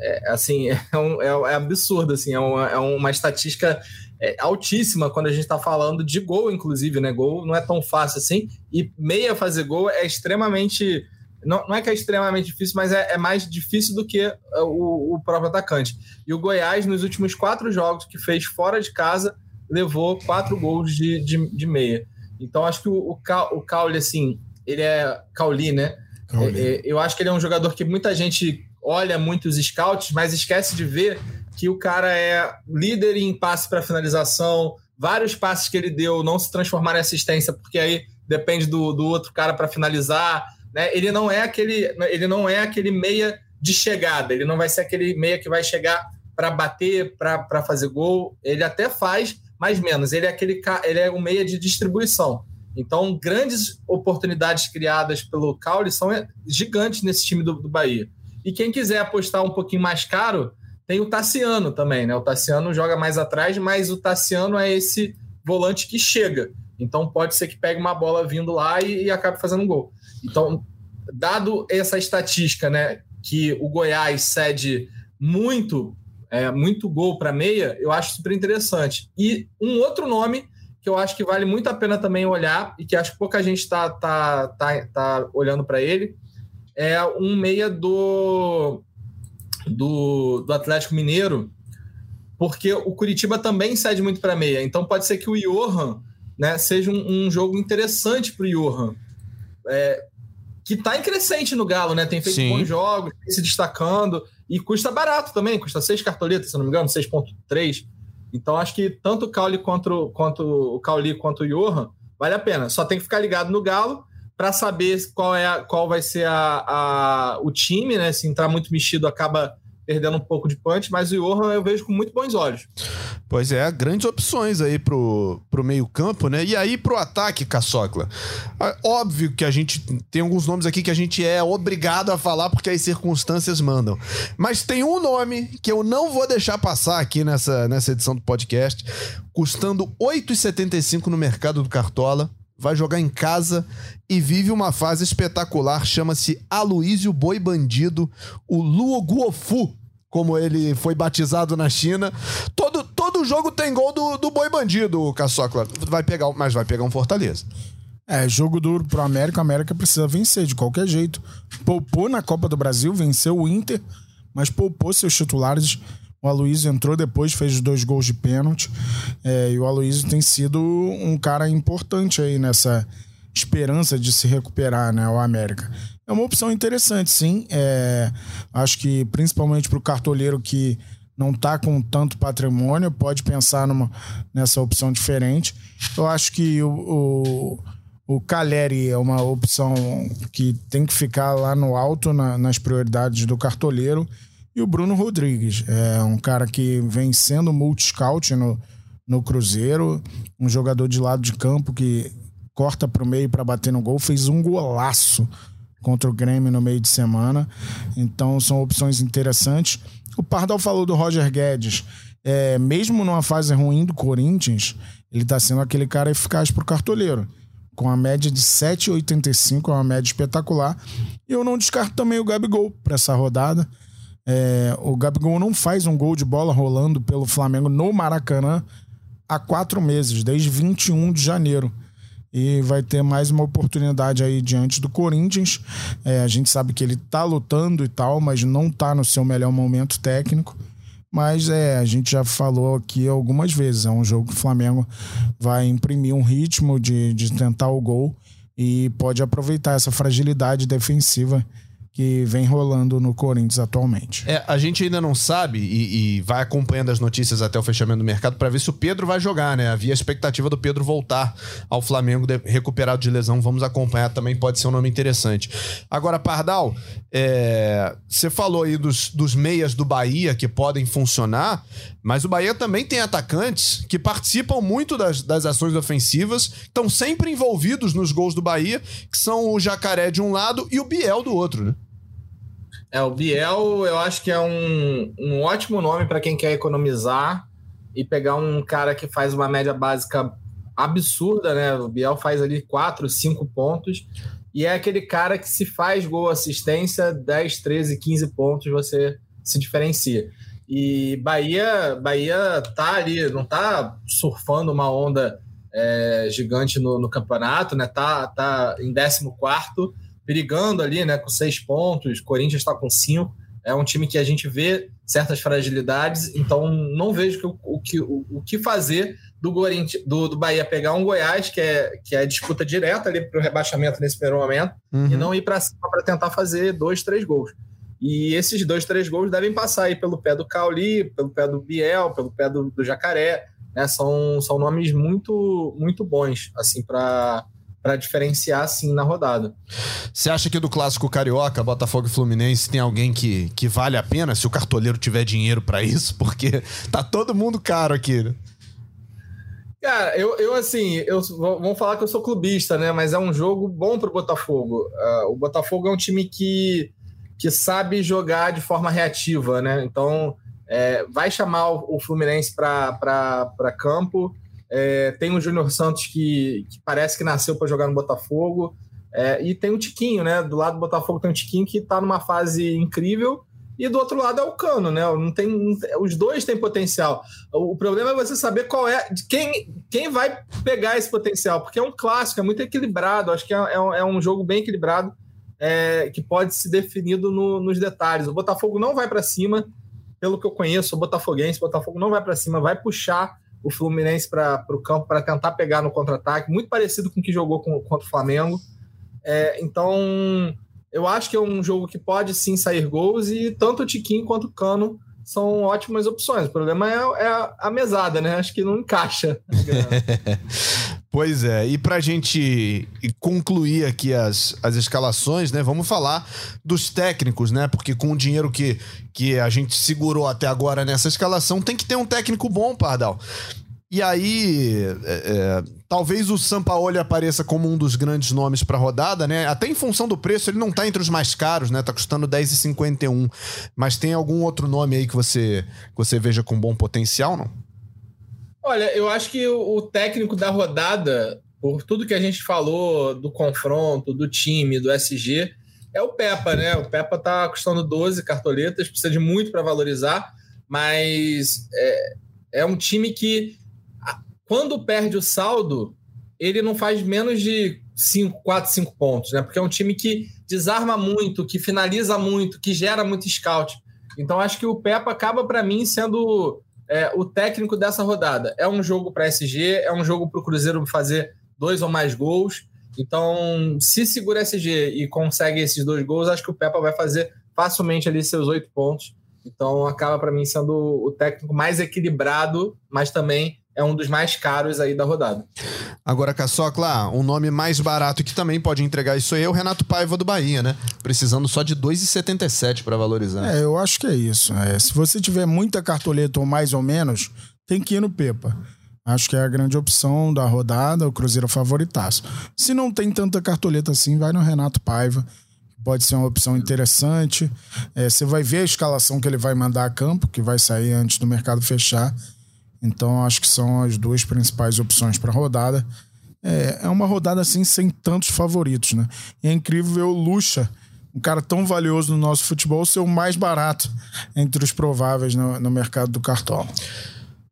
C: é, assim, é, um, é, é, absurdo, assim, é uma, é uma estatística é, altíssima quando a gente está falando de gol, inclusive, né? Gol não é tão fácil assim, e meia fazer gol é extremamente. Não, não é que é extremamente difícil, mas é, é mais difícil do que o, o, próprio atacante. E o Goiás, nos últimos quatro jogos que fez fora de casa, levou quatro gols de, de, de meia. Então, acho que o, o, o Caule, assim, ele é Cauli, né? É, eu acho que ele é um jogador que muita gente olha muito os scouts, mas esquece de ver que o cara é líder em passe para finalização, vários passes que ele deu não se transformaram em assistência, porque aí depende do, do outro cara para finalizar. Né? Ele não é aquele, ele não é aquele meia de chegada, ele não vai ser aquele meia que vai chegar para bater, para fazer gol. Ele até faz, mas menos. Ele é aquele ele é um meia de distribuição. Então, grandes oportunidades criadas pelo Caule são gigantes nesse time do, do Bahia. E quem quiser apostar um pouquinho mais caro, tem o Tassiano também, né? O Tassiano joga mais atrás, mas o Tassiano é esse volante que chega. Então pode ser que pegue uma bola vindo lá e, e acabe fazendo um gol. Então, dado essa estatística, né, que o Goiás cede muito, é, muito gol para meia, eu acho super interessante. E um outro nome que eu acho que vale muito a pena também olhar e que acho que pouca gente está tá, tá, tá olhando para ele é um meia do, do, do Atlético Mineiro, porque o Curitiba também cede muito para meia. Então pode ser que o Johan né, seja um, um jogo interessante para o Johan. É, que tá em crescente no Galo, né? Tem feito Sim. bons jogos, se destacando e custa barato também, custa seis cartoletas, se não me engano, 6.3. Então acho que tanto o Cauli quanto, quanto o Cauli quanto o Johan vale a pena. Só tem que ficar ligado no Galo para saber qual é a, qual vai ser a, a, o time, né? Se entrar muito mexido acaba perdendo um pouco de punch, mas o Johan eu vejo com muito bons olhos.
A: Pois é, grandes opções aí pro, pro meio-campo, né? E aí pro ataque, Caçocla. Ah, óbvio que a gente tem alguns nomes aqui que a gente é obrigado a falar porque as circunstâncias mandam. Mas tem um nome que eu não vou deixar passar aqui nessa, nessa edição do podcast, custando R$ 8,75 no mercado do Cartola vai jogar em casa e vive uma fase espetacular. Chama-se Aloísio Boi Bandido, o Luo Guofu, como ele foi batizado na China. Todo, todo jogo tem gol do, do Boi Bandido, Caçocla. Vai pegar, mas vai pegar um Fortaleza.
B: É, jogo duro pro América. O América precisa vencer de qualquer jeito. Poupou na Copa do Brasil, venceu o Inter, mas poupou seus titulares. O Aloysio entrou depois, fez dois gols de pênalti. É, e o Aloysio tem sido um cara importante aí nessa esperança de se recuperar, né? O América. É uma opção interessante, sim. É, acho que principalmente para o cartoleiro que não está com tanto patrimônio, pode pensar numa, nessa opção diferente. Eu acho que o, o, o Caleri é uma opção que tem que ficar lá no alto na, nas prioridades do cartoleiro. E o Bruno Rodrigues é um cara que vem sendo multi-scout no, no Cruzeiro, um jogador de lado de campo que corta para o meio para bater no gol, fez um golaço contra o Grêmio no meio de semana. Então são opções interessantes. O Pardal falou do Roger Guedes. É, mesmo numa fase ruim do Corinthians, ele está sendo aquele cara eficaz para o cartoleiro. Com a média de 7,85, é uma média espetacular. E eu não descarto também o Gabigol para essa rodada. É, o Gabigol não faz um gol de bola rolando pelo Flamengo no Maracanã há quatro meses, desde 21 de janeiro e vai ter mais uma oportunidade aí diante do Corinthians. É, a gente sabe que ele tá lutando e tal, mas não tá no seu melhor momento técnico. Mas é, a gente já falou aqui algumas vezes, é um jogo que o Flamengo vai imprimir um ritmo de, de tentar o gol e pode aproveitar essa fragilidade defensiva que vem rolando no Corinthians atualmente.
A: É, a gente ainda não sabe e, e vai acompanhando as notícias até o fechamento do mercado para ver se o Pedro vai jogar, né? Havia a expectativa do Pedro voltar ao Flamengo de, recuperado de lesão. Vamos acompanhar também, pode ser um nome interessante. Agora, Pardal, é, você falou aí dos, dos meias do Bahia que podem funcionar, mas o Bahia também tem atacantes que participam muito das, das ações ofensivas, estão sempre envolvidos nos gols do Bahia, que são o Jacaré de um lado e o Biel do outro, né?
C: É, o Biel eu acho que é um, um ótimo nome para quem quer economizar e pegar um cara que faz uma média básica absurda, né? O Biel faz ali 4, 5 pontos. E é aquele cara que se faz gol assistência, 10, 13, 15 pontos, você se diferencia. E Bahia, Bahia tá ali, não tá surfando uma onda é, gigante no, no, campeonato, né? Tá, tá em 14 quarto brigando ali, né, com seis pontos. Corinthians está com cinco. É um time que a gente vê certas fragilidades, então não vejo que, o, o, que, o, o que fazer do, do, do Bahia pegar um Goiás, que é, que é disputa direta ali para o rebaixamento nesse primeiro momento, uhum. e não ir para cima para tentar fazer dois, três gols. E esses dois, três gols devem passar aí pelo pé do Cauli, pelo pé do Biel, pelo pé do, do Jacaré. Né? São, são nomes muito, muito bons assim para para diferenciar assim na rodada.
A: Você acha que do clássico carioca, Botafogo e Fluminense, tem alguém que, que vale a pena se o cartoleiro tiver dinheiro para isso? Porque tá todo mundo caro aqui. Né?
C: Cara, eu, eu assim, eu vamos falar que eu sou clubista, né? Mas é um jogo bom pro Botafogo. Uh, o Botafogo é um time que, que sabe jogar de forma reativa, né? Então é, vai chamar o, o Fluminense para campo é, tem o Júnior Santos que, que, parece que nasceu para jogar no Botafogo. É, e tem o Tiquinho, né? Do lado do Botafogo tem o Tiquinho que está numa fase incrível. E do outro lado é o Cano, né? Não tem, os dois têm potencial. O, problema é você saber qual é. Quem, quem vai pegar esse potencial, porque é um clássico, é muito equilibrado. Acho que é, é, um, é um jogo bem equilibrado é, que pode ser definido no, nos detalhes. O Botafogo não vai para cima, pelo que eu conheço, o Botafoguense, o Botafogo não vai para cima, vai puxar o Fluminense para o campo para tentar pegar no contra-ataque, muito parecido com o que jogou com, contra o Flamengo. É, então, eu acho que é um jogo que pode sim sair gols e tanto o Tiquinho quanto o Cano são ótimas opções. O problema é, é a mesada, né? Acho que não encaixa.
A: Pois é, e pra gente concluir aqui as, as escalações, né? Vamos falar dos técnicos, né? Porque com o dinheiro que, que a gente segurou até agora nessa escalação, tem que ter um técnico bom, Pardal. E aí, é, é, talvez o Sampaoli apareça como um dos grandes nomes para rodada, né? Até em função do preço, ele não tá entre os mais caros, né? Tá custando 10,51. Mas tem algum outro nome aí que você, que você veja com bom potencial, não?
C: Olha, eu acho que o técnico da rodada, por tudo que a gente falou do confronto, do time, do SG, é o Pepa, né? O Pepa tá custando 12 cartoletas, precisa de muito para valorizar, mas é, é um time que quando perde o saldo, ele não faz menos de 5, 4, 5 pontos, né? Porque é um time que desarma muito, que finaliza muito, que gera muito scout. Então acho que o Pepa acaba para mim sendo é, o técnico dessa rodada. É um jogo para SG, é um jogo para o Cruzeiro fazer dois ou mais gols. Então, se segura SG e consegue esses dois gols, acho que o Pepa vai fazer facilmente ali seus oito pontos. Então, acaba para mim sendo o técnico mais equilibrado, mas também é um dos mais caros aí da rodada.
A: Agora, Caçocla, um nome mais barato que também pode entregar isso aí é o Renato Paiva do Bahia, né? Precisando só de 2,77 para valorizar.
B: É, eu acho que é isso. É, se você tiver muita cartoleta ou mais ou menos, tem que ir no Pepa. Acho que é a grande opção da rodada, o Cruzeiro favoritaço. Se não tem tanta cartoleta assim, vai no Renato Paiva. Pode ser uma opção interessante. É, você vai ver a escalação que ele vai mandar a campo, que vai sair antes do mercado fechar. Então acho que são as duas principais opções para a rodada. É, é uma rodada assim sem tantos favoritos, né? E é incrível ver o Lucha, um cara tão valioso no nosso futebol, ser o mais barato entre os prováveis no, no mercado do cartola.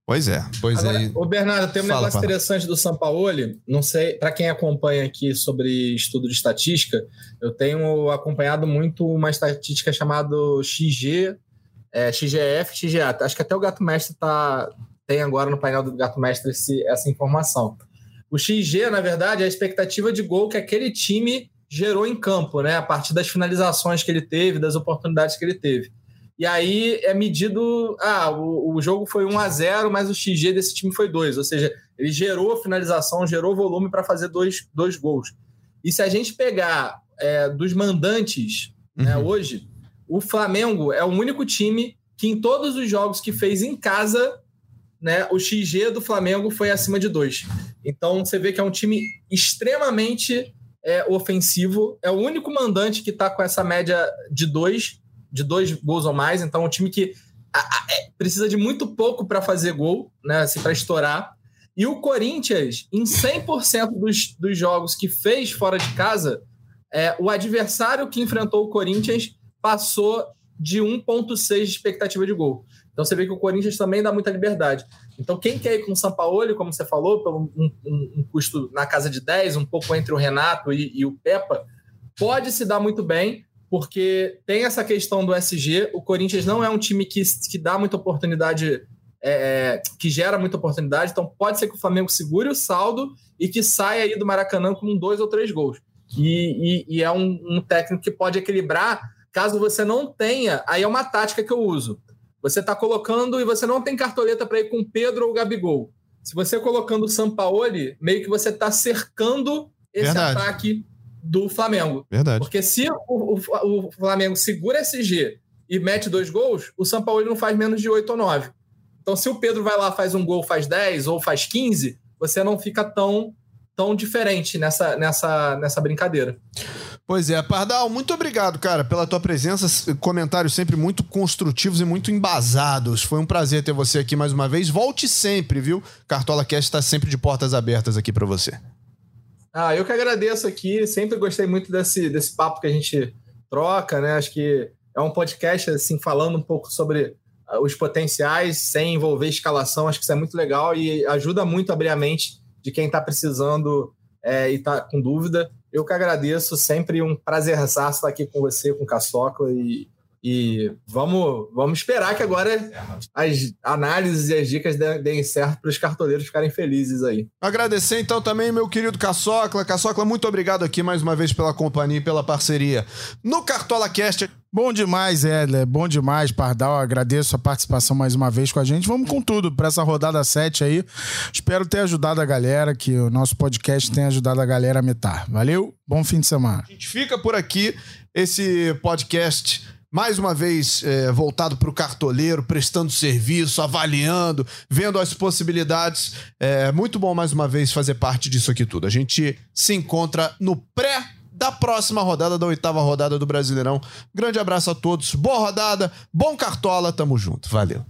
A: Pois é, pois Agora, é.
C: Ô Bernardo, tem um Fala, negócio interessante do Sampaoli. Não sei, para quem acompanha aqui sobre estudo de estatística, eu tenho acompanhado muito uma estatística chamada XG, é, XGF, XGA. Acho que até o Gato Mestre tá, tem agora no painel do Gato Mestre esse, essa informação. O XG, na verdade, é a expectativa de gol que aquele time gerou em campo, né? A partir das finalizações que ele teve, das oportunidades que ele teve. E aí é medido. Ah, o, o jogo foi 1 a 0 mas o XG desse time foi 2. Ou seja, ele gerou finalização, gerou volume para fazer dois, dois gols. E se a gente pegar é, dos mandantes né, uhum. né, hoje, o Flamengo é o único time que em todos os jogos que fez em casa né, o XG do Flamengo foi acima de 2. Então você vê que é um time extremamente é, ofensivo. É o único mandante que está com essa média de 2, de dois gols ou mais. Então é um time que a, a, é, precisa de muito pouco para fazer gol, né, assim, para estourar. E o Corinthians, em 100% dos, dos jogos que fez fora de casa, é, o adversário que enfrentou o Corinthians passou de 1,6 de expectativa de gol. Então você vê que o Corinthians também dá muita liberdade. Então quem quer ir com o Sampaoli, como você falou, pelo um, um, um, custo na casa de 10, um pouco entre o Renato e, e o Pepa, pode se dar muito bem, porque tem essa questão do SG. O Corinthians não é um time que, que dá muita oportunidade, é, é, que gera muita oportunidade. Então pode ser que o Flamengo segure o saldo e que saia aí do Maracanã com dois ou três gols. E, e, e é um, um técnico que pode equilibrar caso você não tenha. Aí é uma tática que eu uso você está colocando e você não tem cartoleta para ir com Pedro ou Gabigol. Se você colocando o Sampaoli, meio que você está cercando esse Verdade. ataque do Flamengo.
A: Verdade.
C: Porque se o, o, o Flamengo segura esse G e mete dois gols, o Sampaoli não faz menos de 8 ou 9. Então, se o Pedro vai lá, faz um gol, faz 10 ou faz 15, você não fica tão, tão diferente nessa, nessa, nessa brincadeira.
A: Pois é, Pardal, muito obrigado, cara, pela tua presença. Comentários sempre muito construtivos e muito embasados. Foi um prazer ter você aqui mais uma vez. Volte sempre, viu? Cartola Cast está sempre de portas abertas aqui para você.
C: Ah, eu que agradeço aqui. Sempre gostei muito desse, desse papo que a gente troca, né? Acho que é um podcast, assim, falando um pouco sobre ah, os potenciais, sem envolver escalação. Acho que isso é muito legal e ajuda muito a abrir a mente de quem está precisando é, e está com dúvida. Eu que agradeço, sempre um prazer estar aqui com você, com o Caçocla, e, E vamos, vamos esperar que agora as análises e as dicas deem certo para os cartoleiros ficarem felizes aí.
A: Agradecer então também meu querido Caçocla. Caçocla, muito obrigado aqui mais uma vez pela companhia e pela parceria no Cartola Cast.
B: Bom demais, Edler. Bom demais, Pardal. Agradeço a participação mais uma vez com a gente. Vamos com tudo para essa rodada 7 aí. Espero ter ajudado a galera, que o nosso podcast tenha ajudado a galera a metar. Valeu, bom fim de semana.
A: A gente fica por aqui. Esse podcast mais uma vez é, voltado para o cartoleiro, prestando serviço, avaliando, vendo as possibilidades. É muito bom mais uma vez fazer parte disso aqui tudo. A gente se encontra no pré da próxima rodada, da oitava rodada do Brasileirão. Grande abraço a todos, boa rodada, bom Cartola, tamo junto, valeu.